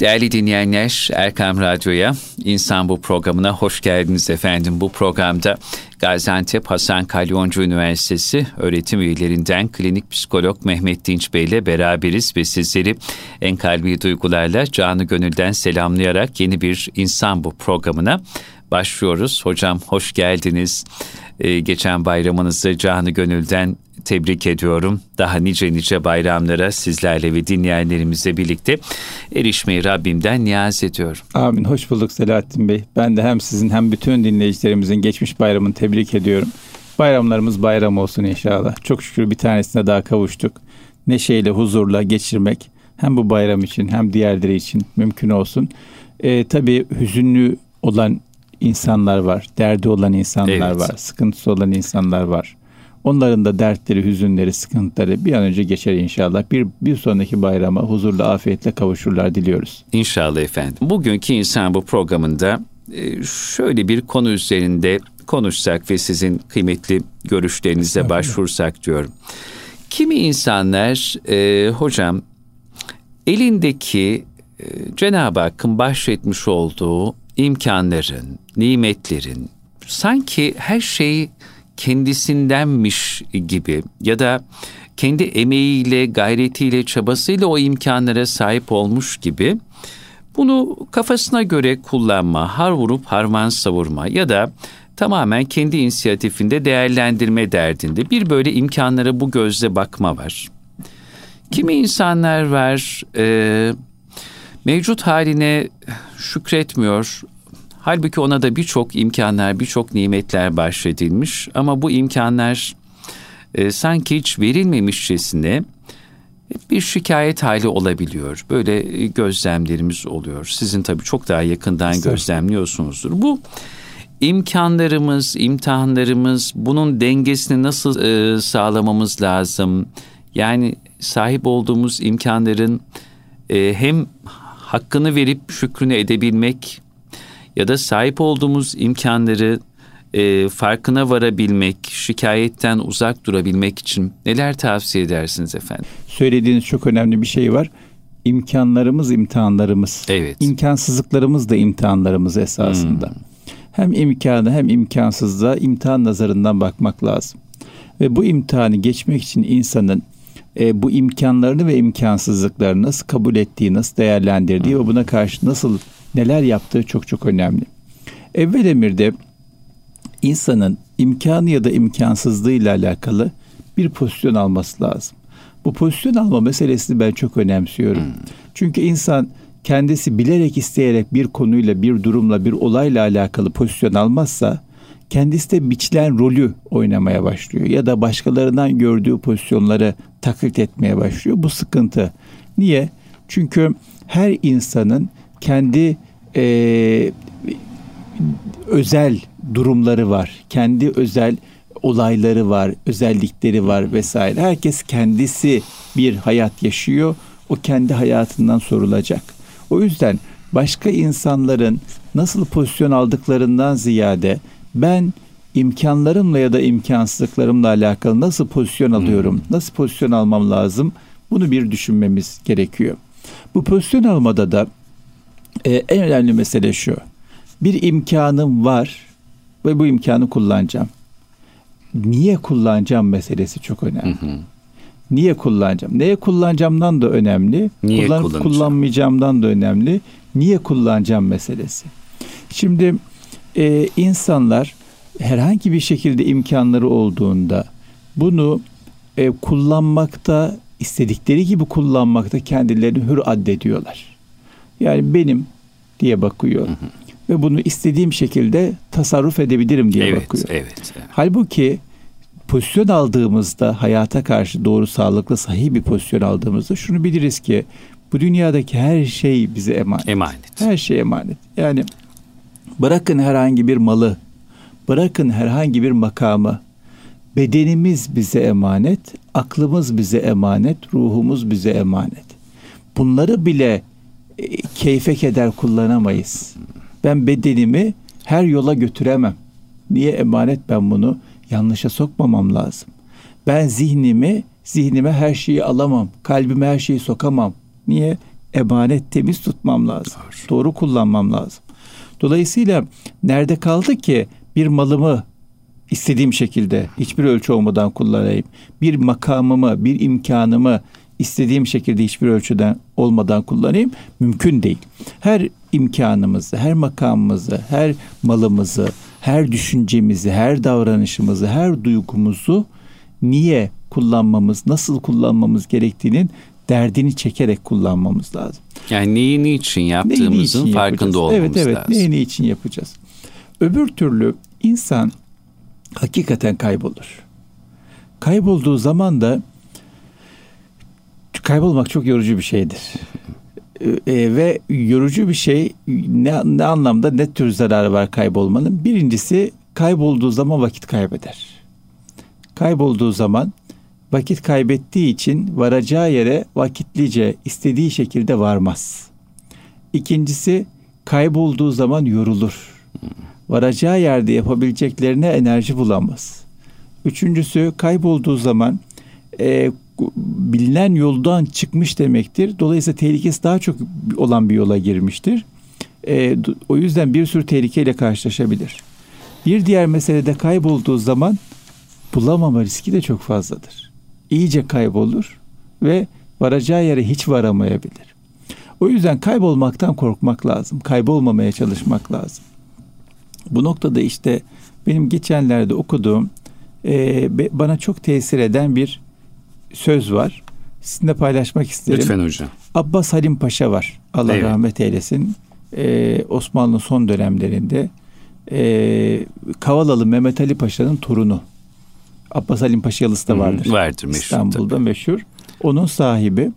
Değerli dinleyenler, Erkam Radyo'ya, İnsan Bu programına hoş geldiniz efendim. Bu programda Gaziantep Hasan Kalyoncu Üniversitesi öğretim üyelerinden klinik psikolog Mehmet Dinç Bey ile beraberiz ve sizleri en kalbi duygularla canı gönülden selamlayarak yeni bir İnsan Bu programına başlıyoruz. Hocam hoş geldiniz. Ee, geçen bayramınızı canı gönülden tebrik ediyorum. Daha nice nice bayramlara sizlerle ve dinleyenlerimizle birlikte erişmeyi Rabbimden niyaz ediyorum. Amin. Hoş bulduk Selahattin Bey. Ben de hem sizin hem bütün dinleyicilerimizin geçmiş bayramını tebrik ediyorum. Bayramlarımız bayram olsun inşallah. Çok şükür bir tanesine daha kavuştuk. Neşeyle, huzurla geçirmek hem bu bayram için hem diğerleri için mümkün olsun. Ee, tabii hüzünlü olan insanlar var, derdi olan insanlar evet. var, sıkıntısı olan insanlar var. Onların da dertleri, hüzünleri, sıkıntıları bir an önce geçer inşallah. Bir, bir sonraki bayrama huzurla, afiyetle kavuşurlar diliyoruz. İnşallah efendim. Bugünkü insan bu programında e, şöyle bir konu üzerinde konuşsak ve sizin kıymetli görüşlerinize evet. başvursak diyorum. Kimi insanlar e, hocam elindeki e, Cenab-ı Hakk'ın bahşetmiş olduğu imkanların, nimetlerin sanki her şeyi kendisindenmiş gibi ya da kendi emeğiyle, gayretiyle, çabasıyla o imkanlara sahip olmuş gibi bunu kafasına göre kullanma, har vurup harman savurma ya da tamamen kendi inisiyatifinde değerlendirme derdinde bir böyle imkanlara bu gözle bakma var. Kimi insanlar var e, mevcut haline şükretmiyor, Halbuki ona da birçok imkanlar, birçok nimetler bahşedilmiş ama bu imkanlar e, sanki hiç verilmemişçesine bir şikayet hali olabiliyor. Böyle e, gözlemlerimiz oluyor. Sizin tabii çok daha yakından gözlemliyorsunuzdur. Bu imkanlarımız, imtihanlarımız bunun dengesini nasıl e, sağlamamız lazım? Yani sahip olduğumuz imkanların e, hem hakkını verip şükrünü edebilmek ya da sahip olduğumuz imkanları e, farkına varabilmek, şikayetten uzak durabilmek için neler tavsiye edersiniz efendim? Söylediğiniz çok önemli bir şey var. İmkanlarımız imtihanlarımız. Evet. İmkansızlıklarımız da imtihanlarımız esasında. Hmm. Hem imkanı hem imkansızlığa imtihan nazarından bakmak lazım. Ve bu imtihanı geçmek için insanın e, bu imkanlarını ve imkansızlıklarını nasıl kabul ettiği, nasıl değerlendirdiği hmm. ve buna karşı nasıl neler yaptığı çok çok önemli. Evvel emirde insanın imkanı ya da imkansızlığı ile alakalı bir pozisyon alması lazım. Bu pozisyon alma meselesini ben çok önemsiyorum. Hmm. Çünkü insan kendisi bilerek isteyerek bir konuyla, bir durumla, bir olayla alakalı pozisyon almazsa kendisi de biçilen rolü oynamaya başlıyor ya da başkalarından gördüğü pozisyonları taklit etmeye başlıyor. Bu sıkıntı. Niye? Çünkü her insanın kendi e, özel durumları var. Kendi özel olayları var, özellikleri var vesaire. Herkes kendisi bir hayat yaşıyor. O kendi hayatından sorulacak. O yüzden başka insanların nasıl pozisyon aldıklarından ziyade ben imkanlarımla ya da imkansızlıklarımla alakalı nasıl pozisyon alıyorum, hmm. nasıl pozisyon almam lazım bunu bir düşünmemiz gerekiyor. Bu pozisyon almada da e, en önemli mesele şu. Bir imkanım var ve bu imkanı kullanacağım. Niye kullanacağım meselesi çok önemli. Hı hı. Niye kullanacağım? Neye kullanacağımdan da önemli. Niye Kullanıp kullanmayacağımdan da önemli. Niye kullanacağım meselesi. Şimdi e, insanlar herhangi bir şekilde imkanları olduğunda bunu e, kullanmakta istedikleri gibi kullanmakta kendilerini hür addediyorlar. Yani benim diye bakıyor. Hı hı. Ve bunu istediğim şekilde tasarruf edebilirim diye evet, bakıyor. Evet, evet. Halbuki pozisyon aldığımızda hayata karşı doğru sağlıklı sahih bir pozisyon aldığımızda şunu biliriz ki bu dünyadaki her şey bize emanet. Emanet. Her şey emanet. Yani bırakın herhangi bir malı, bırakın herhangi bir makamı. Bedenimiz bize emanet, aklımız bize emanet, ruhumuz bize emanet. Bunları bile keyfe keder kullanamayız. Ben bedenimi her yola götüremem. Niye emanet ben bunu yanlışa sokmamam lazım. Ben zihnimi, zihnime her şeyi alamam. Kalbime her şeyi sokamam. Niye? emanet temiz tutmam lazım. Doğru, Doğru kullanmam lazım. Dolayısıyla nerede kaldı ki bir malımı istediğim şekilde hiçbir ölçü olmadan kullanayım. Bir makamımı, bir imkanımı istediğim şekilde hiçbir ölçüden olmadan kullanayım mümkün değil. Her imkanımızı, her makamımızı, her malımızı, her düşüncemizi, her davranışımızı, her duygumuzu niye kullanmamız, nasıl kullanmamız gerektiğinin derdini çekerek kullanmamız lazım. Yani neyi niçin yaptığımızın neyi niçin farkında yapacağız? olmamız evet, evet, lazım. Neyi niçin yapacağız? Öbür türlü insan hakikaten kaybolur. Kaybolduğu zaman da kaybolmak çok yorucu bir şeydir. E, ve yorucu bir şey ne, ne anlamda ne tür zararı var kaybolmanın? Birincisi kaybolduğu zaman vakit kaybeder. Kaybolduğu zaman vakit kaybettiği için varacağı yere vakitlice istediği şekilde varmaz. İkincisi kaybolduğu zaman yorulur. Varacağı yerde yapabileceklerine enerji bulamaz. Üçüncüsü kaybolduğu zaman e, bilinen yoldan çıkmış demektir. Dolayısıyla tehlikesi daha çok olan bir yola girmiştir. E, o yüzden bir sürü tehlikeyle karşılaşabilir. Bir diğer meselede kaybolduğu zaman bulamama riski de çok fazladır. İyice kaybolur ve varacağı yere hiç varamayabilir. O yüzden kaybolmaktan korkmak lazım. Kaybolmamaya çalışmak lazım. Bu noktada işte benim geçenlerde okuduğum e, bana çok tesir eden bir söz var. Sizinle paylaşmak isterim. Lütfen hocam. Abbas Halim Paşa var. Allah evet. rahmet eylesin. Ee, Osmanlı son dönemlerinde e, Kavalalı Mehmet Ali Paşa'nın torunu. Abbas Halim Paşa yalısı da vardır. Hmm, vardır meşhur. İstanbul'da tabii. meşhur. Onun sahibi.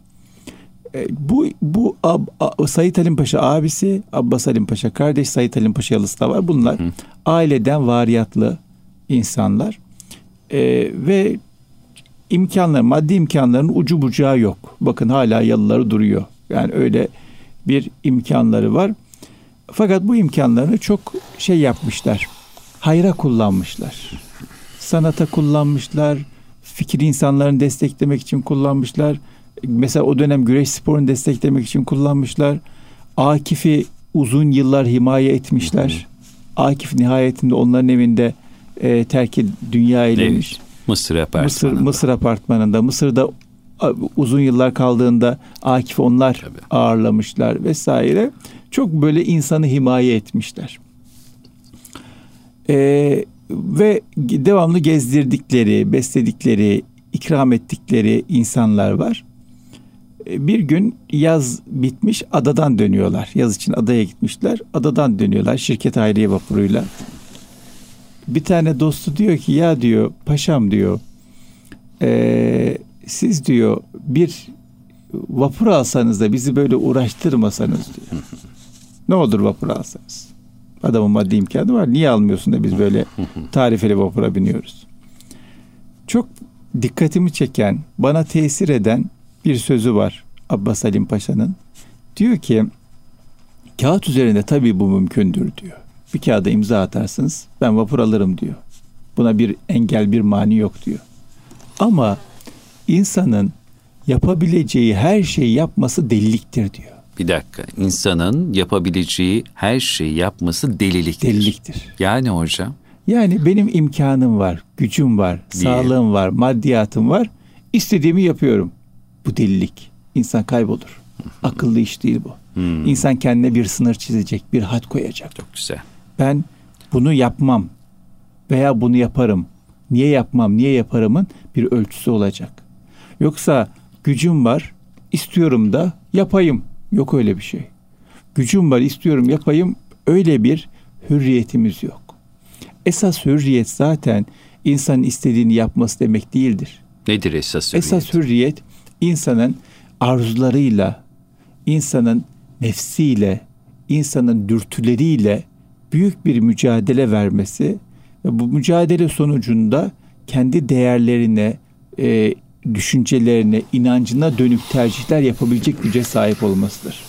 E, bu bu Ab, A, Sayit Halim Paşa abisi, Abbas Halim Paşa kardeş, Sayit Halim Paşa yalısı da var. Bunlar hı. aileden variyatlı insanlar. E, ve imkanlar, maddi imkanların ucu bucağı yok. Bakın hala yalıları duruyor. Yani öyle bir imkanları var. Fakat bu imkanlarını çok şey yapmışlar. Hayra kullanmışlar. Sanata kullanmışlar. Fikir insanlarını desteklemek için kullanmışlar. Mesela o dönem güreş sporunu desteklemek için kullanmışlar. Akif'i uzun yıllar himaye etmişler. Akif nihayetinde onların evinde e, terk dünya eylemiş. Evet. Mısır apartmanında. Mısır, Mısır apartmanında. Mısır'da uzun yıllar kaldığında Akif onlar Tabii. ağırlamışlar vesaire. Çok böyle insanı himaye etmişler. Ee, ve devamlı gezdirdikleri, besledikleri, ikram ettikleri insanlar var. Bir gün yaz bitmiş adadan dönüyorlar. Yaz için adaya gitmişler. Adadan dönüyorlar şirket ayrıye vapuruyla bir tane dostu diyor ki ya diyor paşam diyor e, siz diyor bir vapur alsanız da bizi böyle uğraştırmasanız diyor. ne olur vapur alsanız. Adamın maddi imkanı var. Niye almıyorsun da biz böyle tarifeli vapura biniyoruz. Çok dikkatimi çeken, bana tesir eden bir sözü var Abbas Halim Paşa'nın. Diyor ki kağıt üzerinde tabii bu mümkündür diyor bir kağıda imza atarsınız ben vapur alırım diyor. Buna bir engel bir mani yok diyor. Ama insanın yapabileceği her şeyi yapması deliliktir diyor. Bir dakika. insanın yapabileceği her şeyi yapması deliliktir. Deliliktir. Yani hocam? Yani benim imkanım var, gücüm var, Diye. sağlığım var, maddiyatım var. İstediğimi yapıyorum. Bu delilik. İnsan kaybolur. Akıllı iş değil bu. Hmm. İnsan kendine bir sınır çizecek, bir hat koyacak. Çok güzel ben bunu yapmam veya bunu yaparım. Niye yapmam, niye yaparımın bir ölçüsü olacak. Yoksa gücüm var, istiyorum da yapayım. Yok öyle bir şey. Gücüm var, istiyorum yapayım. Öyle bir hürriyetimiz yok. Esas hürriyet zaten insanın istediğini yapması demek değildir. Nedir esas hürriyet? Esas hürriyet insanın arzularıyla, insanın nefsiyle, insanın dürtüleriyle büyük bir mücadele vermesi ve bu mücadele sonucunda kendi değerlerine, e, düşüncelerine, inancına dönük tercihler yapabilecek güce sahip olmasıdır.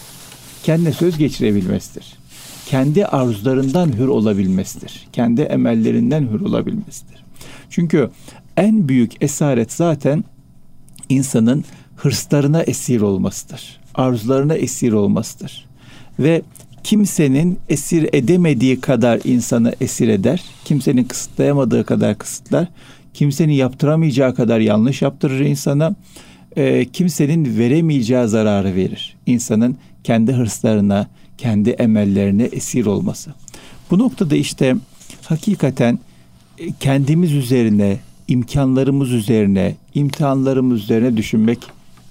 Kendine söz geçirebilmesidir. Kendi arzularından hür olabilmesidir. Kendi emellerinden hür olabilmesidir. Çünkü en büyük esaret zaten insanın hırslarına esir olmasıdır. arzularına esir olmasıdır. Ve kimsenin esir edemediği kadar insanı esir eder. Kimsenin kısıtlayamadığı kadar kısıtlar. Kimsenin yaptıramayacağı kadar yanlış yaptırır insana. E, kimsenin veremeyeceği zararı verir. İnsanın kendi hırslarına, kendi emellerine esir olması. Bu noktada işte hakikaten e, kendimiz üzerine, imkanlarımız üzerine, imtihanlarımız üzerine düşünmek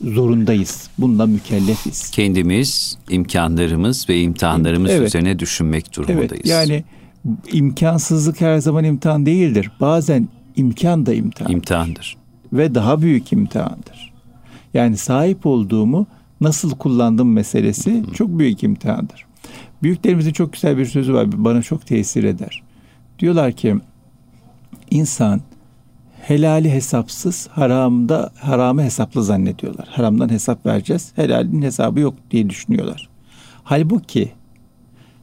zorundayız. Bununla mükellefiz. Kendimiz, imkanlarımız ve imtihanlarımız evet. üzerine düşünmek durumundayız. Evet, yani imkansızlık her zaman imtihan değildir. Bazen imkan da imtihandır. İmtihandır. Ve daha büyük imtihandır. Yani sahip olduğumu nasıl kullandım meselesi Hı. çok büyük imtihandır. Büyüklerimizin çok güzel bir sözü var. Bana çok tesir eder. Diyorlar ki insan helali hesapsız, haramda haramı hesaplı zannediyorlar. Haramdan hesap vereceğiz, helalin hesabı yok diye düşünüyorlar. Halbuki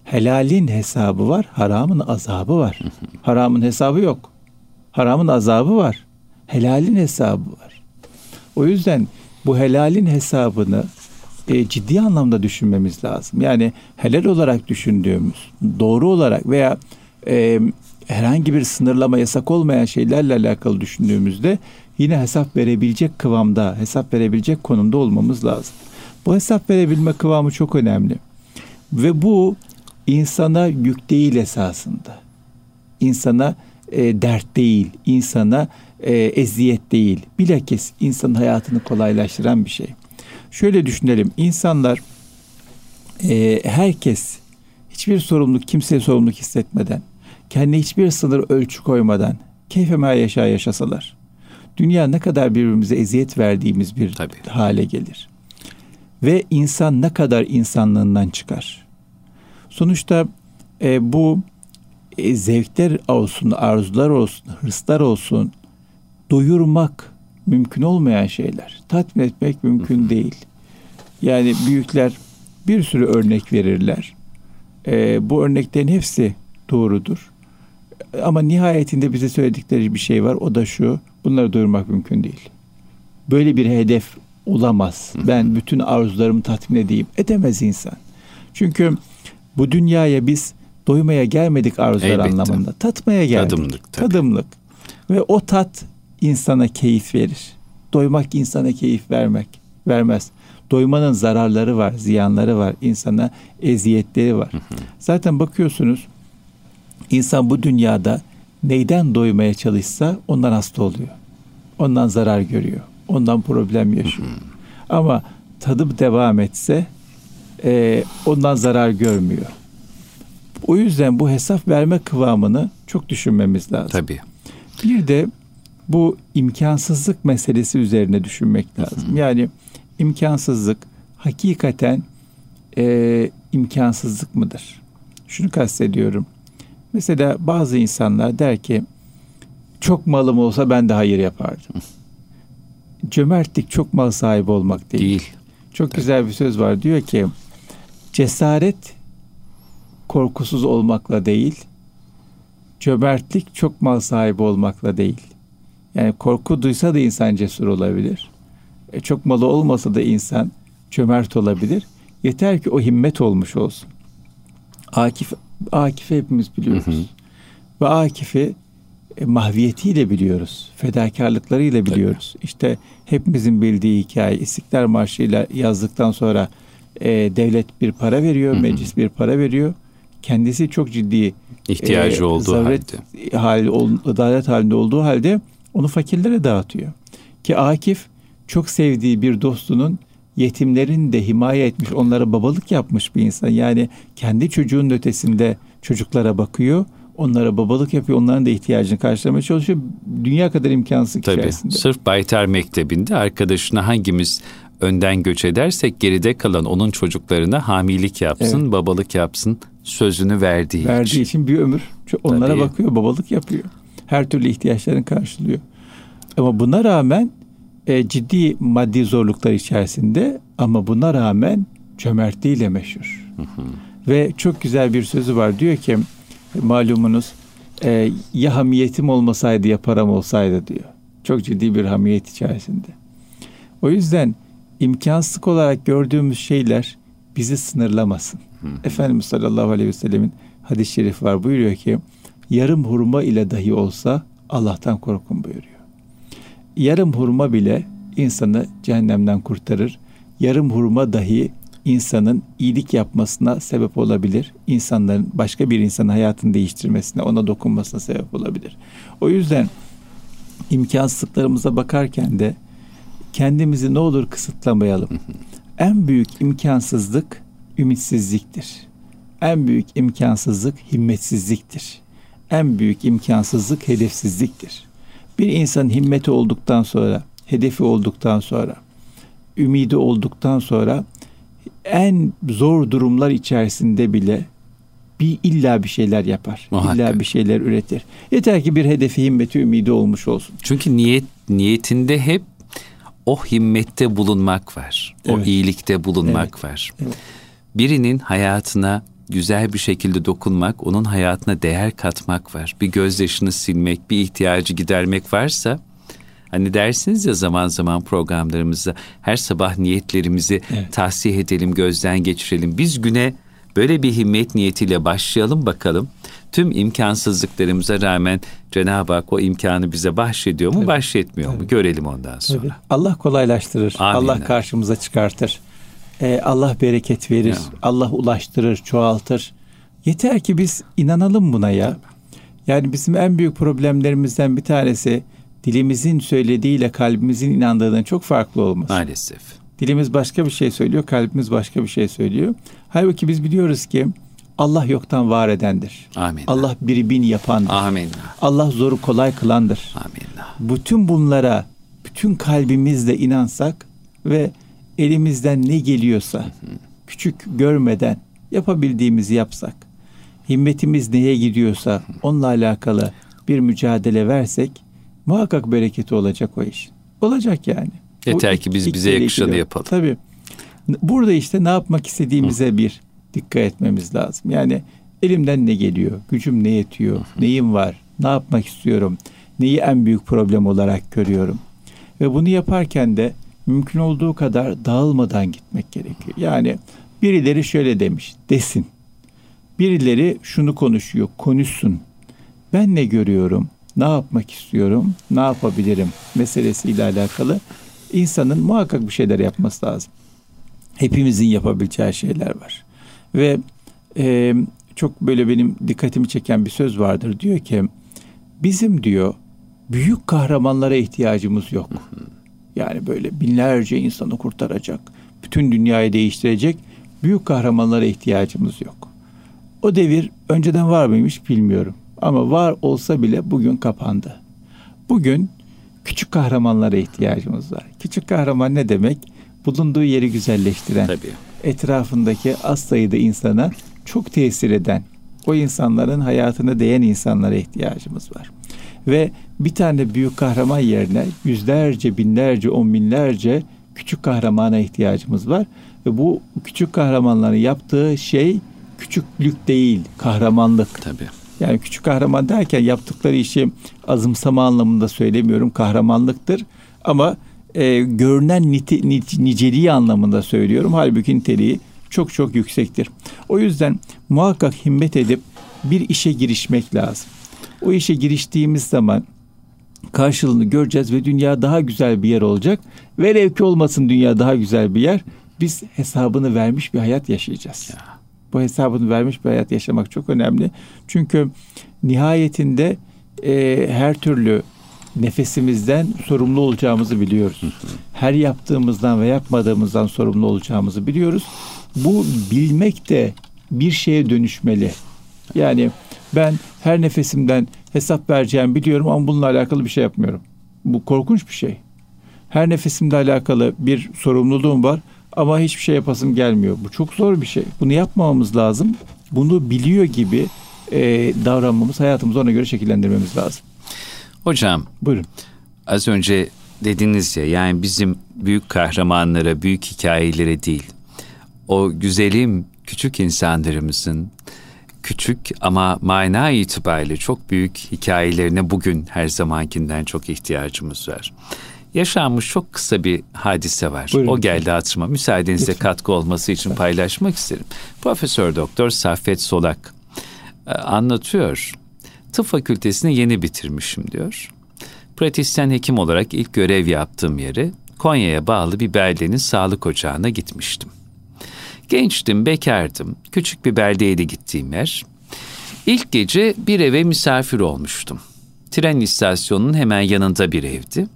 helalin hesabı var, haramın azabı var. Haramın hesabı yok. Haramın azabı var. Helalin hesabı var. O yüzden bu helalin hesabını e, ciddi anlamda düşünmemiz lazım. Yani helal olarak düşündüğümüz, doğru olarak veya e, herhangi bir sınırlama yasak olmayan şeylerle alakalı düşündüğümüzde yine hesap verebilecek kıvamda, hesap verebilecek konumda olmamız lazım. Bu hesap verebilme kıvamı çok önemli. Ve bu insana yük değil esasında. İnsana e, dert değil, insana e, eziyet değil. Bilakis insanın hayatını kolaylaştıran bir şey. Şöyle düşünelim, insanlar e, herkes hiçbir sorumluluk, kimseye sorumluluk hissetmeden kendi hiçbir sınır ölçü koymadan keyfeme yaşa yaşasalar dünya ne kadar birbirimize eziyet verdiğimiz bir Tabii. hale gelir. Ve insan ne kadar insanlığından çıkar. Sonuçta e, bu e, zevkler olsun, arzular olsun, hırslar olsun doyurmak mümkün olmayan şeyler. Tatmin etmek mümkün değil. Yani büyükler bir sürü örnek verirler. E, bu örneklerin hepsi doğrudur. Ama nihayetinde bize söyledikleri bir şey var. O da şu. Bunları doyurmak mümkün değil. Böyle bir hedef olamaz. Ben bütün arzularımı tatmin edeyim. Edemez insan. Çünkü bu dünyaya biz doymaya gelmedik arzular Elbette. anlamında. Tatmaya geldik. Tadımlık. Tabii. Tadımlık. Ve o tat insana keyif verir. Doymak insana keyif vermek vermez. Doymanın zararları var, ziyanları var, insana eziyetleri var. Zaten bakıyorsunuz İnsan bu dünyada neyden doymaya çalışsa ondan hasta oluyor. Ondan zarar görüyor. Ondan problem yaşıyor. Ama tadı devam etse e, ondan zarar görmüyor. O yüzden bu hesap verme kıvamını çok düşünmemiz lazım. Tabii. Bir de bu imkansızlık meselesi üzerine düşünmek lazım. Yani imkansızlık hakikaten e, imkansızlık mıdır? Şunu kastediyorum. Mesela bazı insanlar der ki çok malım olsa ben de hayır yapardım. Cömertlik çok mal sahibi olmak değil. Değil. Çok güzel bir söz var. Diyor ki cesaret korkusuz olmakla değil, cömertlik çok mal sahibi olmakla değil. Yani korku duysa da insan cesur olabilir. E, çok malı olmasa da insan cömert olabilir. Yeter ki o himmet olmuş olsun. Akif Akif'i hepimiz biliyoruz. Hı hı. Ve Akif'i e, mahviyetiyle biliyoruz. Fedakarlıklarıyla biliyoruz. Tabii. İşte hepimizin bildiği hikaye İstiklal Marşı'yla yazdıktan sonra e, devlet bir para veriyor, hı hı. meclis bir para veriyor. Kendisi çok ciddi ihtiyacı e, olduğu halde. Hali, adalet halinde olduğu halde onu fakirlere dağıtıyor. Ki Akif çok sevdiği bir dostunun yetimlerin de himaye etmiş, onlara babalık yapmış bir insan. Yani kendi çocuğun ötesinde çocuklara bakıyor, onlara babalık yapıyor, onların da ihtiyacını karşılamaya çalışıyor. Dünya kadar imkansız Tabii, içerisinde. Sırf Baytar Mektebi'nde arkadaşına hangimiz önden göç edersek geride kalan onun çocuklarına hamilik yapsın, evet. babalık yapsın sözünü verdiği, verdiği için. için bir ömür onlara Tabii. bakıyor, babalık yapıyor. Her türlü ihtiyaçlarını karşılıyor. Ama buna rağmen e, ciddi maddi zorluklar içerisinde ama buna rağmen cömertliğiyle meşhur. Hı hı. Ve çok güzel bir sözü var. Diyor ki malumunuz e, ya hamiyetim olmasaydı ya param olsaydı diyor. Çok ciddi bir hamiyet içerisinde. O yüzden imkansızlık olarak gördüğümüz şeyler bizi sınırlamasın. Hı. Efendimiz sallallahu aleyhi ve sellemin hadis-i şerif var buyuruyor ki yarım hurma ile dahi olsa Allah'tan korkun buyuruyor. Yarım hurma bile insanı cehennemden kurtarır. Yarım hurma dahi insanın iyilik yapmasına sebep olabilir. İnsanların başka bir insanın hayatını değiştirmesine, ona dokunmasına sebep olabilir. O yüzden imkansızlıklarımıza bakarken de kendimizi ne olur kısıtlamayalım. en büyük imkansızlık ümitsizliktir. En büyük imkansızlık himmetsizliktir. En büyük imkansızlık hedefsizliktir. Bir insan himmeti olduktan sonra, hedefi olduktan sonra, ümidi olduktan sonra en zor durumlar içerisinde bile bir illa bir şeyler yapar. Muhakkak. İlla bir şeyler üretir. Yeter ki bir hedefi, himmeti, ümidi olmuş olsun. Çünkü niyet niyetinde hep o himmette bulunmak var. Evet. O iyilikte bulunmak evet. var. Evet. Birinin hayatına güzel bir şekilde dokunmak, onun hayatına değer katmak var. Bir gözyaşını silmek, bir ihtiyacı gidermek varsa Hani dersiniz ya zaman zaman programlarımızda her sabah niyetlerimizi evet. tahsih edelim, gözden geçirelim. Biz güne böyle bir himmet niyetiyle başlayalım bakalım. Tüm imkansızlıklarımıza rağmen Cenab-ı Hak o imkanı bize bahşediyor mu, Tabii. bahşetmiyor Tabii. mu? Görelim ondan sonra. Tabii. Allah kolaylaştırır. Amin. Allah karşımıza çıkartır. Ee, Allah bereket verir. Ya. Allah ulaştırır, çoğaltır. Yeter ki biz inanalım buna ya. Yani bizim en büyük problemlerimizden bir tanesi dilimizin söylediğiyle kalbimizin inandığının çok farklı olması. Maalesef. Dilimiz başka bir şey söylüyor, kalbimiz başka bir şey söylüyor. Halbuki biz biliyoruz ki Allah yoktan var edendir. Amin. Allah biri bin yapandır. Amin. Allah zoru kolay kılandır. Amin. Bütün bunlara bütün kalbimizle inansak ve elimizden ne geliyorsa küçük görmeden yapabildiğimizi yapsak, himmetimiz neye gidiyorsa onunla alakalı bir mücadele versek muhakkak bereketi olacak o iş. Olacak yani. Yeter ki biz bize yakışanı yapalım. Tabii. Burada işte ne yapmak istediğimize Hı. bir dikkat etmemiz lazım. Yani elimden ne geliyor? Gücüm ne yetiyor? Hı. Neyim var? Ne yapmak istiyorum? Neyi en büyük problem olarak görüyorum? Ve bunu yaparken de mümkün olduğu kadar dağılmadan gitmek gerekiyor. Yani birileri şöyle demiş, desin. Birileri şunu konuşuyor, konuşsun. Ben ne görüyorum? ne yapmak istiyorum, ne yapabilirim meselesiyle alakalı insanın muhakkak bir şeyler yapması lazım. Hepimizin yapabileceği şeyler var. Ve e, çok böyle benim dikkatimi çeken bir söz vardır. Diyor ki bizim diyor büyük kahramanlara ihtiyacımız yok. Yani böyle binlerce insanı kurtaracak, bütün dünyayı değiştirecek büyük kahramanlara ihtiyacımız yok. O devir önceden var mıymış bilmiyorum. Ama var olsa bile bugün kapandı. Bugün küçük kahramanlara ihtiyacımız var. Küçük kahraman ne demek? Bulunduğu yeri güzelleştiren, Tabii. etrafındaki az sayıda insana çok tesir eden, o insanların hayatına değen insanlara ihtiyacımız var. Ve bir tane büyük kahraman yerine yüzlerce, binlerce, on binlerce küçük kahramana ihtiyacımız var. Ve bu küçük kahramanların yaptığı şey küçüklük değil, kahramanlık. Tabii. Yani küçük kahraman derken yaptıkları işi azımsama anlamında söylemiyorum. Kahramanlıktır. Ama e, görünen nite, niceliği anlamında söylüyorum. Halbuki niteliği çok çok yüksektir. O yüzden muhakkak himmet edip bir işe girişmek lazım. O işe giriştiğimiz zaman karşılığını göreceğiz ve dünya daha güzel bir yer olacak. Velev ki olmasın dünya daha güzel bir yer. Biz hesabını vermiş bir hayat yaşayacağız. Ya bu hesabını vermiş bir hayat yaşamak çok önemli. Çünkü nihayetinde e, her türlü nefesimizden sorumlu olacağımızı biliyoruz. Her yaptığımızdan ve yapmadığımızdan sorumlu olacağımızı biliyoruz. Bu bilmek de bir şeye dönüşmeli. Yani ben her nefesimden hesap vereceğimi biliyorum ama bununla alakalı bir şey yapmıyorum. Bu korkunç bir şey. Her nefesimle alakalı bir sorumluluğum var ama hiçbir şey yapasım gelmiyor. Bu çok zor bir şey. Bunu yapmamamız lazım. Bunu biliyor gibi e, davranmamız, hayatımızı ona göre şekillendirmemiz lazım. Hocam. Buyurun. Az önce dediniz ya yani bizim büyük kahramanlara, büyük hikayelere değil. O güzelim küçük insanlarımızın küçük ama mana itibariyle çok büyük hikayelerine bugün her zamankinden çok ihtiyacımız var. yaşanmış çok kısa bir hadise var. Buyurun. O geldi hatırıma. Müsaadenizle Lütfen. katkı olması için paylaşmak isterim. Profesör Doktor Saffet Solak e, anlatıyor. Tıp fakültesini yeni bitirmişim diyor. Pratisyen hekim olarak ilk görev yaptığım yere Konya'ya bağlı bir beldenin sağlık ocağına gitmiştim. Gençtim, bekardım. Küçük bir beldeydi gittiğim yer. İlk gece bir eve misafir olmuştum. Tren istasyonunun hemen yanında bir evdi.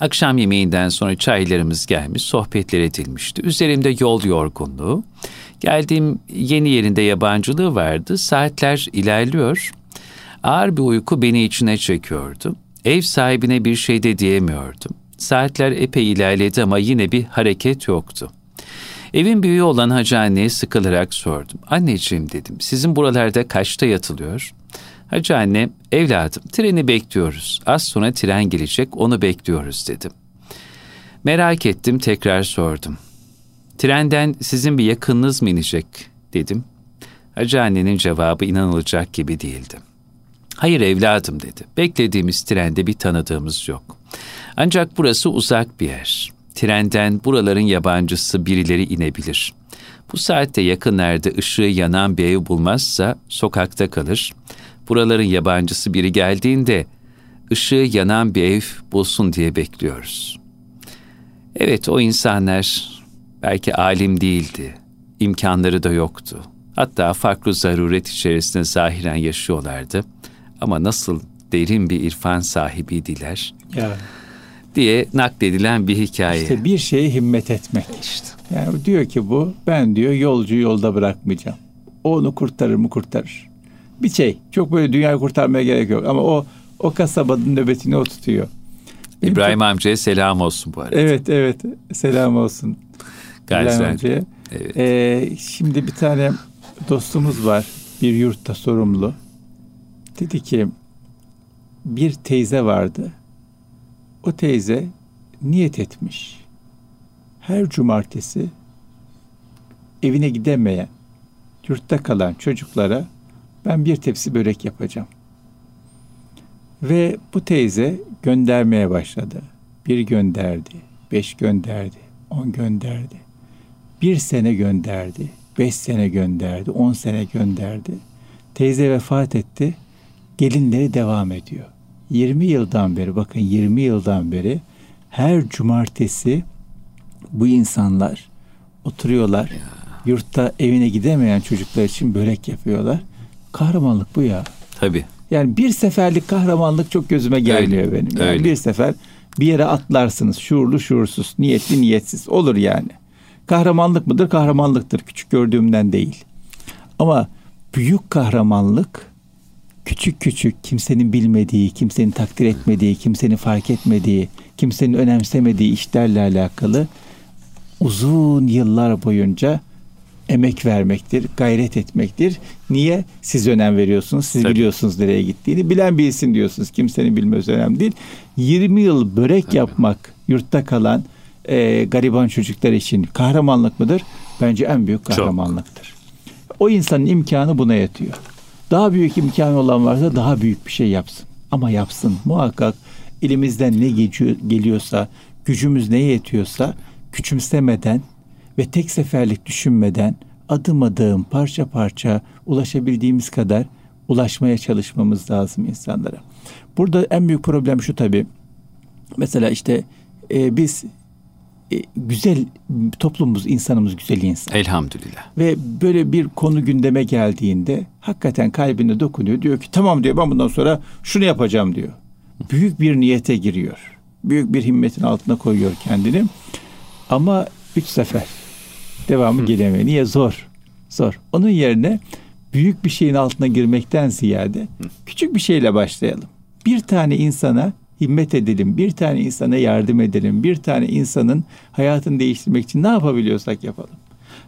Akşam yemeğinden sonra çaylarımız gelmiş, sohbetler edilmişti. Üzerimde yol yorgunluğu. Geldiğim yeni yerinde yabancılığı vardı. Saatler ilerliyor. Ağır bir uyku beni içine çekiyordu. Ev sahibine bir şey de diyemiyordum. Saatler epey ilerledi ama yine bir hareket yoktu. Evin büyüğü olan hacı anneye sıkılarak sordum. Anneciğim dedim, sizin buralarda kaçta yatılıyor? Hacı anne, evladım treni bekliyoruz. Az sonra tren gelecek, onu bekliyoruz dedim. Merak ettim, tekrar sordum. Trenden sizin bir yakınınız mı inecek dedim. Hacı annenin cevabı inanılacak gibi değildi. Hayır evladım dedi. Beklediğimiz trende bir tanıdığımız yok. Ancak burası uzak bir yer. Trenden buraların yabancısı birileri inebilir. Bu saatte yakınlarda ışığı yanan bir ev bulmazsa sokakta kalır. Buraların yabancısı biri geldiğinde ışığı yanan bir ev bulsun diye bekliyoruz. Evet o insanlar belki alim değildi, imkanları da yoktu. Hatta farklı zaruret içerisinde zahiren yaşıyorlardı. Ama nasıl derin bir irfan sahibiydiler. Yani diye nakledilen bir hikaye. İşte bir şeye himmet etmek. işte. Yani diyor ki bu ben diyor yolcu yolda bırakmayacağım. O onu kurtarır mı kurtarır. Bir şey çok böyle dünyayı kurtarmaya gerek yok ama o o kasabanın nöbetini o tutuyor. Benim İbrahim çok... amcaya selam olsun bu arada. Evet evet selam olsun. İbrahim amcaya. Evet. Ee, şimdi bir tane dostumuz var bir yurtta sorumlu. Dedi ki bir teyze vardı o teyze niyet etmiş. Her cumartesi evine gidemeyen, yurtta kalan çocuklara ben bir tepsi börek yapacağım. Ve bu teyze göndermeye başladı. Bir gönderdi, beş gönderdi, on gönderdi. Bir sene gönderdi, beş sene gönderdi, on sene gönderdi. Teyze vefat etti, gelinleri devam ediyor. 20 yıldan beri bakın 20 yıldan beri her cumartesi bu insanlar oturuyorlar. Yurtta evine gidemeyen çocuklar için börek yapıyorlar. Kahramanlık bu ya. Tabii. Yani bir seferlik kahramanlık çok gözüme gelmiyor öyle, benim. Yani öyle. Bir sefer bir yere atlarsınız. Şuurlu şuursuz, niyetli niyetsiz. Olur yani. Kahramanlık mıdır? Kahramanlıktır. Küçük gördüğümden değil. Ama büyük kahramanlık küçük küçük kimsenin bilmediği, kimsenin takdir etmediği, kimsenin fark etmediği, kimsenin önemsemediği işlerle alakalı uzun yıllar boyunca emek vermektir, gayret etmektir. Niye? Siz önem veriyorsunuz, siz Tabii. biliyorsunuz nereye gittiğini. Bilen bilsin diyorsunuz. Kimsenin bilmesi önemli değil. 20 yıl börek Tabii. yapmak, yurtta kalan e, gariban çocuklar için kahramanlık mıdır? Bence en büyük kahramanlıktır. Çok. O insanın imkanı buna yetiyor. Daha büyük imkanı olan varsa daha büyük bir şey yapsın. Ama yapsın. Muhakkak elimizden ne geliyorsa, gücümüz ne yetiyorsa küçümsemeden ve tek seferlik düşünmeden adım adım parça parça ulaşabildiğimiz kadar ulaşmaya çalışmamız lazım insanlara. Burada en büyük problem şu tabii. Mesela işte e, biz güzel toplumumuz, insanımız güzel insan. Elhamdülillah. Ve böyle bir konu gündeme geldiğinde hakikaten kalbine dokunuyor. Diyor ki tamam diyor ben bundan sonra şunu yapacağım diyor. Büyük bir niyete giriyor. Büyük bir himmetin altına koyuyor kendini. Ama üç sefer devamı gelemiyor. Niye? Zor. Zor. Onun yerine büyük bir şeyin altına girmekten ziyade küçük bir şeyle başlayalım. Bir tane insana himmet edelim. Bir tane insana yardım edelim. Bir tane insanın hayatını değiştirmek için ne yapabiliyorsak yapalım.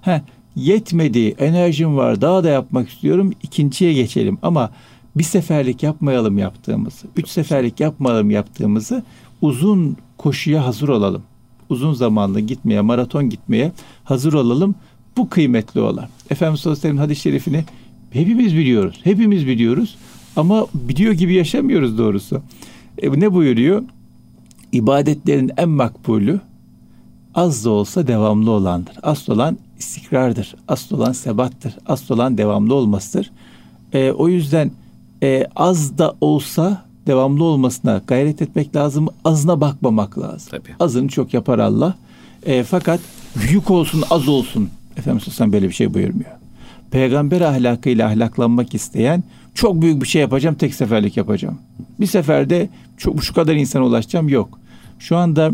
Ha, yetmedi, enerjim var, daha da yapmak istiyorum. İkinciye geçelim ama bir seferlik yapmayalım yaptığımızı, üç seferlik yapmayalım yaptığımızı uzun koşuya hazır olalım. Uzun zamanlı gitmeye, maraton gitmeye hazır olalım. Bu kıymetli olan. Efendimiz sallallahu aleyhi hadis-i şerifini hepimiz biliyoruz. Hepimiz biliyoruz ama biliyor gibi yaşamıyoruz doğrusu. E, ne buyuruyor? ibadetlerin en makbulü az da olsa devamlı olandır. Asıl olan istikrardır. Asıl olan sebattır. Asıl olan devamlı olmasıdır. E, o yüzden e, az da olsa devamlı olmasına gayret etmek lazım. Azına bakmamak lazım. Tabii. Azını çok yapar Allah. E, fakat büyük olsun az olsun. Efendimiz Aleyhisselam böyle bir şey buyurmuyor. Peygamber ahlakıyla ahlaklanmak isteyen çok büyük bir şey yapacağım tek seferlik yapacağım. Bir seferde çok şu kadar insana ulaşacağım yok. Şu anda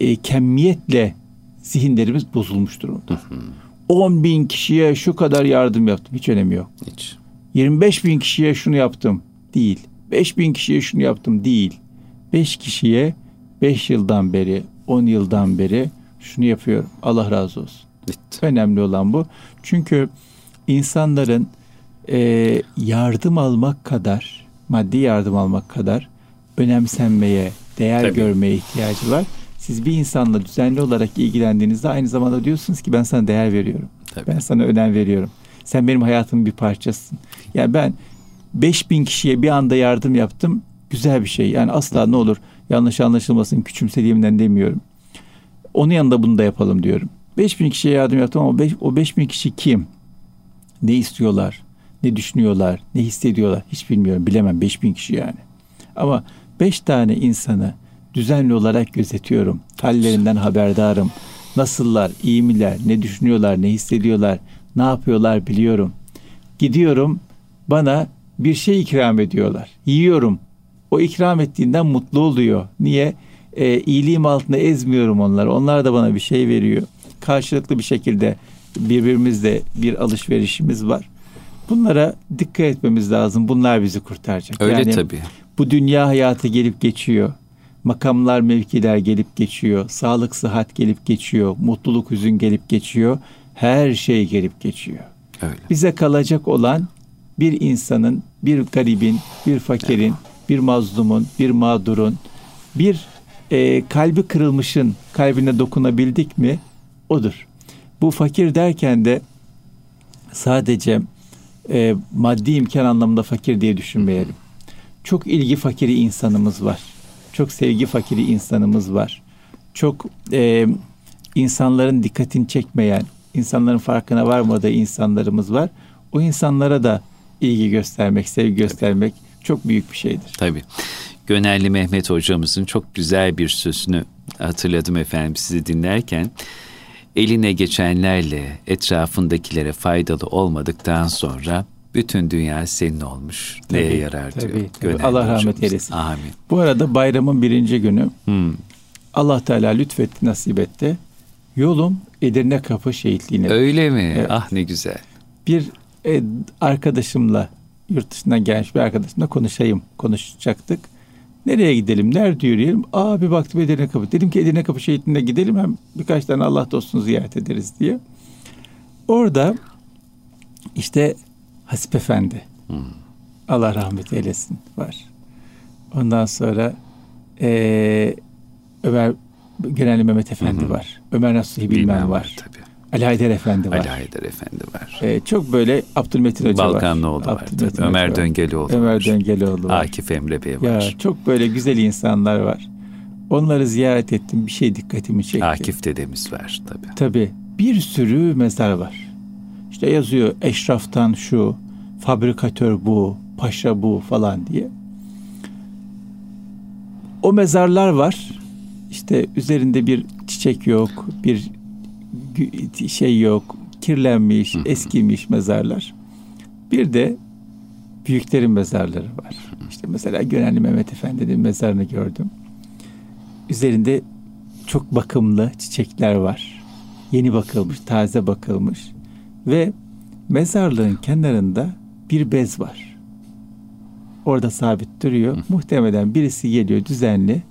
e, kemmiyetle zihinlerimiz bozulmuş durumda. 10 bin kişiye şu kadar yardım yaptım. Hiç önemi yok. Hiç. 25 bin kişiye şunu yaptım. Değil. 5 bin kişiye şunu yaptım. Değil. 5 kişiye 5 yıldan beri, 10 yıldan beri şunu yapıyorum. Allah razı olsun. Bitti. Önemli olan bu. Çünkü insanların e, yardım almak kadar, maddi yardım almak kadar önemsenmeye, değer Tabii. görmeye ihtiyacı var. Siz bir insanla düzenli olarak ilgilendiğinizde aynı zamanda diyorsunuz ki ben sana değer veriyorum. Tabii. Ben sana önem veriyorum. Sen benim hayatımın bir parçasısın. Yani ben 5000 kişiye bir anda yardım yaptım. Güzel bir şey. Yani asla ne olur yanlış anlaşılmasın küçümsediğimden demiyorum. Onun yanında bunu da yapalım diyorum. 5000 kişiye yardım yaptım ama o 5000 kişi kim? Ne istiyorlar? Ne düşünüyorlar? Ne hissediyorlar? Hiç bilmiyorum. Bilemem 5000 kişi yani. Ama 5 tane insanı düzenli olarak gözetiyorum. Hallerinden haberdarım. Nasıllar, iyi miler, ne düşünüyorlar, ne hissediyorlar, ne yapıyorlar biliyorum. Gidiyorum bana bir şey ikram ediyorlar. Yiyorum. O ikram ettiğinden mutlu oluyor. Niye? E, iyiliğim altında ezmiyorum onları. Onlar da bana bir şey veriyor. Karşılıklı bir şekilde birbirimizle bir alışverişimiz var. Bunlara dikkat etmemiz lazım. Bunlar bizi kurtaracak. Öyle yani, tabii. Bu dünya hayatı gelip geçiyor makamlar, mevkiler gelip geçiyor. Sağlık, sıhhat gelip geçiyor. Mutluluk, hüzün gelip geçiyor. Her şey gelip geçiyor. Öyle. Bize kalacak olan bir insanın, bir garibin, bir fakirin, evet. bir mazlumun, bir mağdurun, bir e, kalbi kırılmışın kalbine dokunabildik mi? Odur. Bu fakir derken de sadece e, maddi imkan anlamında fakir diye düşünmeyelim. Çok ilgi fakiri insanımız var çok sevgi fakiri insanımız var. Çok e, insanların dikkatini çekmeyen, insanların farkına varmadığı insanlarımız var. O insanlara da ilgi göstermek, sevgi göstermek Tabii. çok büyük bir şeydir. Tabii. Gönelli Mehmet hocamızın çok güzel bir sözünü hatırladım efendim sizi dinlerken. Eline geçenlerle etrafındakilere faydalı olmadıktan sonra bütün dünya senin olmuş. Tabii, Neye yarar tabii, diyor. Tabii. Allah rahmet eylesin. Amin. Bu arada bayramın birinci günü hmm. Allah Teala lütfetti, nasip etti. Yolum Edirne Kapı şehitliğine. Öyle mi? Evet. Ah ne güzel. Bir e, arkadaşımla yurt dışından gelmiş bir arkadaşımla konuşayım. Konuşacaktık. Nereye gidelim? Nerede yürüyelim? Aa bir baktım Edirne Kapı. Dedim ki Edirne Kapı şehitliğine gidelim hem birkaç tane Allah dostunu ziyaret ederiz diye. Orada işte Hasip Efendi. Hmm. Allah rahmet eylesin var. Ondan sonra e, Ömer Genel Mehmet Efendi hı var. Ömer Nasuhi Bilmem, Bilmem var tabii. Ali Haydar Efendi var. Ali Haydar Efendi var. E, çok böyle Abdülmetin Hoca Balkanlıoğlu var. Balkanlıoğlu var. Ömer Döngelioğlu Ömer var. Döngelioğlu var. Akif Emre Bey var. Ya, çok böyle güzel insanlar var. Onları ziyaret ettim. Bir şey dikkatimi çekti. Akif dedemiz var tabii. Tabii. Bir sürü mezar var. İşte yazıyor eşraftan şu, fabrikatör bu, paşa bu falan diye. O mezarlar var. İşte üzerinde bir çiçek yok, bir şey yok, kirlenmiş, eskimiş mezarlar. Bir de büyüklerin mezarları var. İşte mesela Gönenli Mehmet Efendi'nin mezarını gördüm. Üzerinde çok bakımlı çiçekler var. Yeni bakılmış, taze bakılmış ve mezarlığın kenarında bir bez var. Orada sabit duruyor. Hı. Muhtemelen birisi geliyor düzenli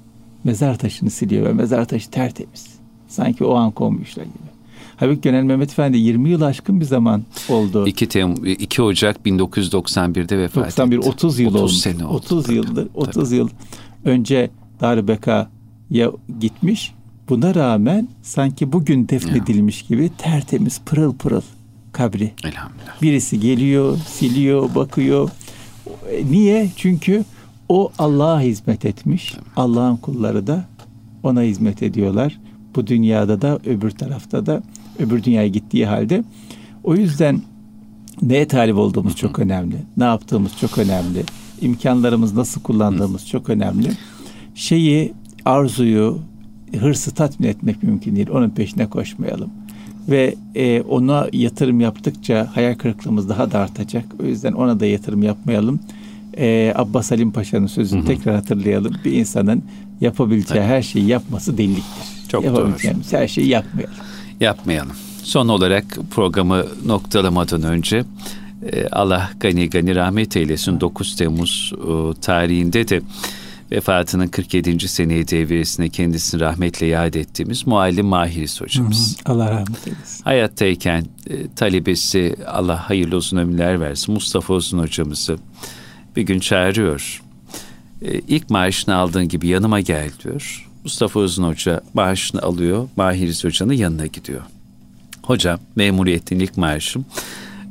mezar taşını siliyor ve mezar taşı tertemiz. Sanki o an konmuşlar gibi. Halbuki Gönel Mehmet Efendi 20 yıl aşkın bir zaman oldu. 2, Tem 2 Ocak 1991'de vefat 91, etti. 30 yıl 30 olmuş. sene oldu. 30 yıldır. 30 yıl önce Darbeka'ya gitmiş. Buna rağmen sanki bugün defnedilmiş ya. gibi tertemiz pırıl pırıl kabri. Elhamdülillah. Birisi geliyor, siliyor, bakıyor. Niye? Çünkü O Allah'a hizmet etmiş. Allah'ın kulları da ona hizmet ediyorlar. Bu dünyada da öbür tarafta da öbür dünyaya gittiği halde. O yüzden neye talip olduğumuz çok önemli. Ne yaptığımız çok önemli. İmkanlarımız nasıl kullandığımız çok önemli. Şeyi, arzuyu, hırsı tatmin etmek mümkün değil. Onun peşine koşmayalım. Ve e, ona yatırım yaptıkça hayal kırıklığımız daha da artacak. O yüzden ona da yatırım yapmayalım. E, Abbas Halim Paşa'nın sözünü tekrar hatırlayalım. Bir insanın yapabileceği evet. her şeyi yapması deliliktir. Çok doğru. her şeyi yapmayalım. Yapmayalım. Son olarak programı noktalamadan önce e, Allah gani gani rahmet eylesin 9 Temmuz e, tarihinde de vefatının 47. seneyi devresine kendisini rahmetle yad ettiğimiz Muallim Mahiris hocamız. Hı hı, Allah rahmet eylesin. Hayattayken e, talebesi Allah hayırlı uzun ömürler versin Mustafa Uzun hocamızı bir gün çağırıyor. E, ilk maaşını aldığın gibi yanıma gel diyor. Mustafa Uzun Hoca maaşını alıyor. Mahiris Hoca'nın yanına gidiyor. Hocam memuriyetin ilk maaşım.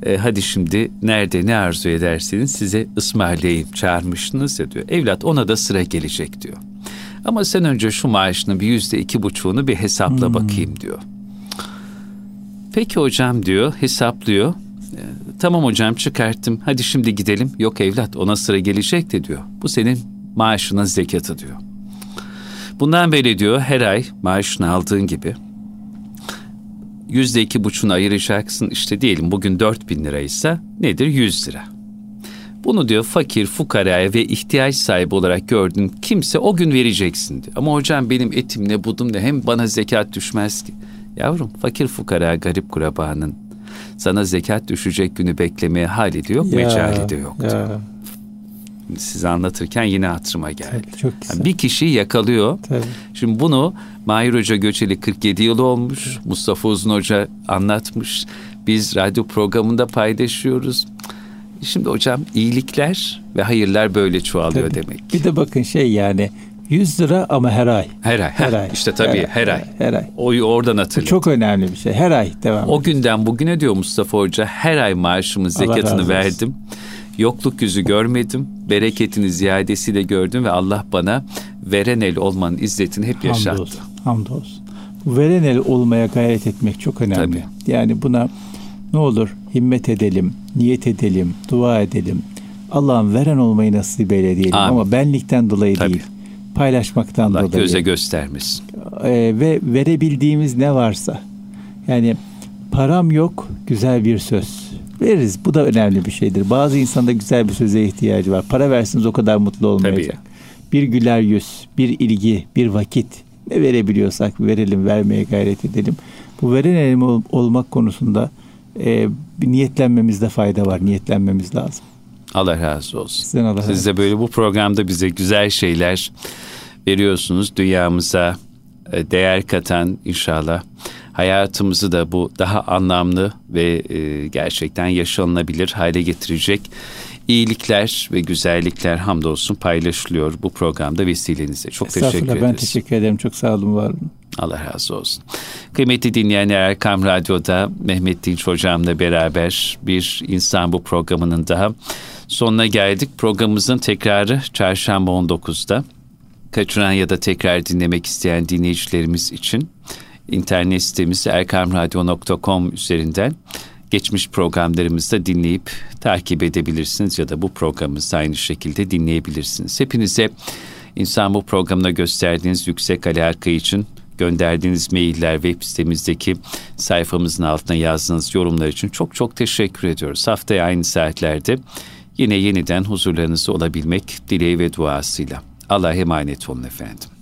E, hadi şimdi nerede ne arzu ederseniz size ısmarlayayım çağırmışsınız ya diyor. Evlat ona da sıra gelecek diyor. Ama sen önce şu maaşının bir yüzde iki buçuğunu bir hesapla hmm. bakayım diyor. Peki hocam diyor hesaplıyor. E, tamam hocam çıkarttım hadi şimdi gidelim. Yok evlat ona sıra gelecek de diyor. Bu senin maaşının zekatı diyor. Bundan beri diyor her ay maaşını aldığın gibi yüzde iki buçuğunu ayıracaksın işte diyelim bugün dört bin liraysa nedir yüz lira. Bunu diyor fakir, fukaraya ve ihtiyaç sahibi olarak gördün kimse o gün vereceksin diyor. Ama hocam benim etim ne budum ne hem bana zekat düşmez ki. Yavrum fakir fukara garip kurabanın sana zekat düşecek günü beklemeye hali de yok, ya, mecali de yok. Ya size anlatırken yine hatırıma geldi. Tabii, çok güzel. Yani bir kişiyi yakalıyor. Tabii. Şimdi bunu Mahir Hoca Göçeli 47 yıl olmuş. Evet. Mustafa Uzun Hoca anlatmış. Biz radyo programında paylaşıyoruz. Şimdi hocam iyilikler ve hayırlar böyle çoğalıyor tabii. demek. Bir de bakın şey yani 100 lira ama her ay. Her ay. Her, ay. İşte tabii her, her ay. Her ay. O oradan hatırladım. Bu çok önemli bir şey. Her ay devam. O günden bugüne diyor Mustafa Hoca her ay maaşımın zekatını verdim. Olsun. Yokluk yüzü görmedim, bereketini ziyadesiyle gördüm ve Allah bana veren el olmanın izzetini hep yaşattı. Hamdolsun. hamdolsun. Veren el olmaya gayret etmek çok önemli. Tabii. Yani buna ne olur himmet edelim, niyet edelim, dua edelim. Allah'ın veren olmayı nasip eyle diyelim Amin. ama benlikten dolayı Tabii. değil. Paylaşmaktan Allah dolayı. göze göstermiş. Ee, ve verebildiğimiz ne varsa yani param yok güzel bir söz veririz. Bu da önemli bir şeydir. Bazı insanda güzel bir söze ihtiyacı var. Para versiniz o kadar mutlu olmayacak. Tabii. Bir güler yüz, bir ilgi, bir vakit ne verebiliyorsak verelim, vermeye gayret edelim. Bu veren elim ol, olmak konusunda e, bir niyetlenmemizde fayda var. Niyetlenmemiz lazım. Allah razı olsun. Sizden Allah Siz de böyle bu programda bize güzel şeyler veriyorsunuz. Dünyamıza e, değer katan inşallah hayatımızı da bu daha anlamlı ve e, gerçekten yaşanılabilir hale getirecek iyilikler ve güzellikler hamdolsun paylaşılıyor bu programda vesilenize. Çok teşekkür ederiz. Ben teşekkür ederim. Çok sağ olun, var olun. Allah razı olsun. Kıymetli dinleyenler Erkam Radyo'da Mehmet Dinç Hocam'la beraber bir insan bu programının daha sonuna geldik. Programımızın tekrarı çarşamba 19'da. Kaçıran ya da tekrar dinlemek isteyen dinleyicilerimiz için internet sitemiz erkamradyo.com üzerinden geçmiş programlarımızda dinleyip takip edebilirsiniz ya da bu programımızı aynı şekilde dinleyebilirsiniz. Hepinize insan bu programına gösterdiğiniz yüksek alaka için gönderdiğiniz mailler web sitemizdeki sayfamızın altına yazdığınız yorumlar için çok çok teşekkür ediyoruz. Haftaya aynı saatlerde yine yeniden huzurlarınızda olabilmek dileği ve duasıyla. Allah'a emanet olun efendim.